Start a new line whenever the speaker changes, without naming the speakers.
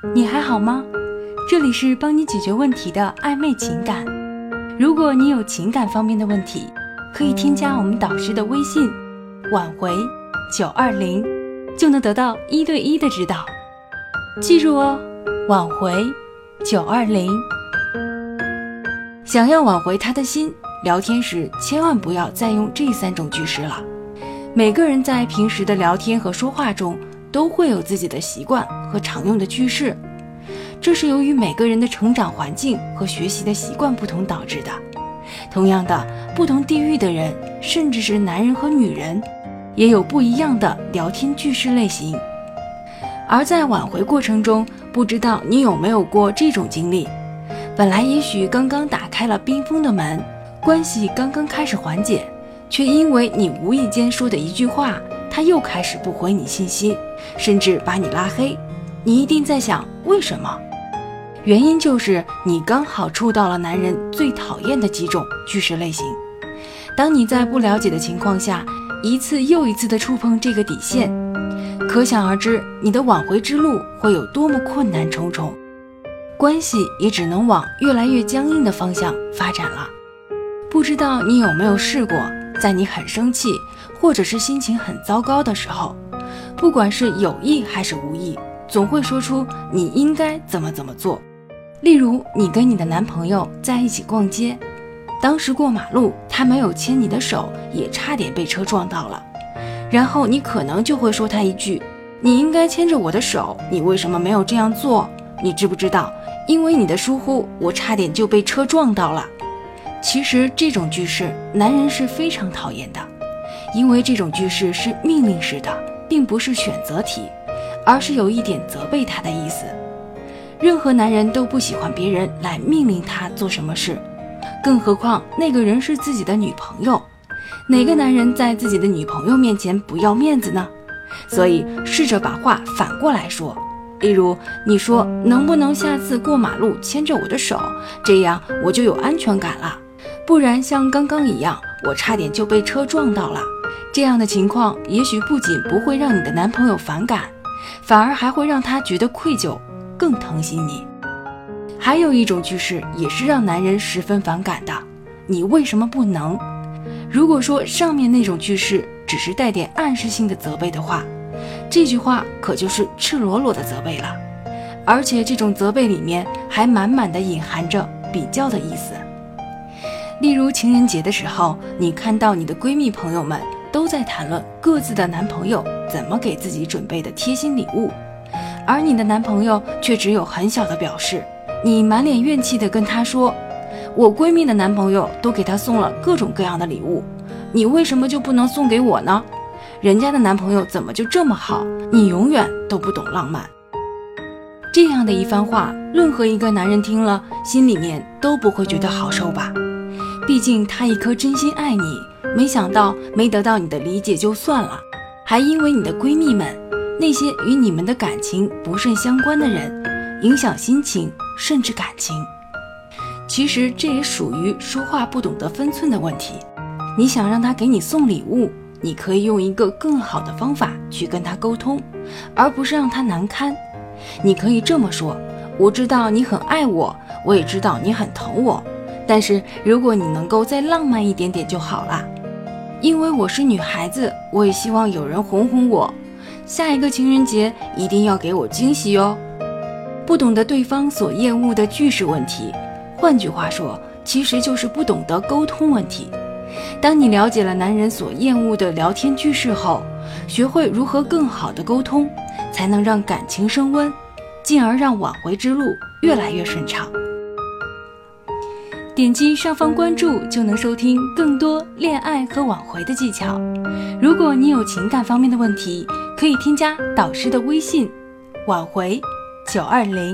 你还好吗？这里是帮你解决问题的暧昧情感。如果你有情感方面的问题，可以添加我们导师的微信“挽回九二零”，就能得到一对一的指导。记住哦，挽回九二零。想要挽回他的心，聊天时千万不要再用这三种句式了。每个人在平时的聊天和说话中。都会有自己的习惯和常用的句式，这是由于每个人的成长环境和学习的习惯不同导致的。同样的，不同地域的人，甚至是男人和女人，也有不一样的聊天句式类型。而在挽回过程中，不知道你有没有过这种经历：本来也许刚刚打开了冰封的门，关系刚刚开始缓解，却因为你无意间说的一句话。他又开始不回你信息，甚至把你拉黑。你一定在想为什么？原因就是你刚好触到了男人最讨厌的几种句式类型。当你在不了解的情况下，一次又一次的触碰这个底线，可想而知你的挽回之路会有多么困难重重，关系也只能往越来越僵硬的方向发展了。不知道你有没有试过？在你很生气，或者是心情很糟糕的时候，不管是有意还是无意，总会说出你应该怎么怎么做。例如，你跟你的男朋友在一起逛街，当时过马路，他没有牵你的手，也差点被车撞到了。然后你可能就会说他一句：“你应该牵着我的手，你为什么没有这样做？你知不知道？因为你的疏忽，我差点就被车撞到了。”其实这种句式，男人是非常讨厌的，因为这种句式是命令式的，并不是选择题，而是有一点责备他的意思。任何男人都不喜欢别人来命令他做什么事，更何况那个人是自己的女朋友。哪个男人在自己的女朋友面前不要面子呢？所以试着把话反过来说，例如你说：“能不能下次过马路牵着我的手，这样我就有安全感了。”不然像刚刚一样，我差点就被车撞到了。这样的情况，也许不仅不会让你的男朋友反感，反而还会让他觉得愧疚，更疼惜你。还有一种句式也是让男人十分反感的，你为什么不能？如果说上面那种句式只是带点暗示性的责备的话，这句话可就是赤裸裸的责备了，而且这种责备里面还满满的隐含着比较的意思。例如情人节的时候，你看到你的闺蜜朋友们都在谈论各自的男朋友怎么给自己准备的贴心礼物，而你的男朋友却只有很小的表示。你满脸怨气地跟他说：“我闺蜜的男朋友都给她送了各种各样的礼物，你为什么就不能送给我呢？人家的男朋友怎么就这么好？你永远都不懂浪漫。”这样的一番话，任何一个男人听了，心里面都不会觉得好受吧？毕竟他一颗真心爱你，没想到没得到你的理解就算了，还因为你的闺蜜们那些与你们的感情不甚相关的人，影响心情甚至感情。其实这也属于说话不懂得分寸的问题。你想让他给你送礼物，你可以用一个更好的方法去跟他沟通，而不是让他难堪。你可以这么说：我知道你很爱我，我也知道你很疼我。但是如果你能够再浪漫一点点就好了，因为我是女孩子，我也希望有人哄哄我。下一个情人节一定要给我惊喜哟。不懂得对方所厌恶的句式问题，换句话说，其实就是不懂得沟通问题。当你了解了男人所厌恶的聊天句式后，学会如何更好的沟通，才能让感情升温，进而让挽回之路越来越顺畅。点击上方关注就能收听更多恋爱和挽回的技巧。如果你有情感方面的问题，可以添加导师的微信：挽回九二零。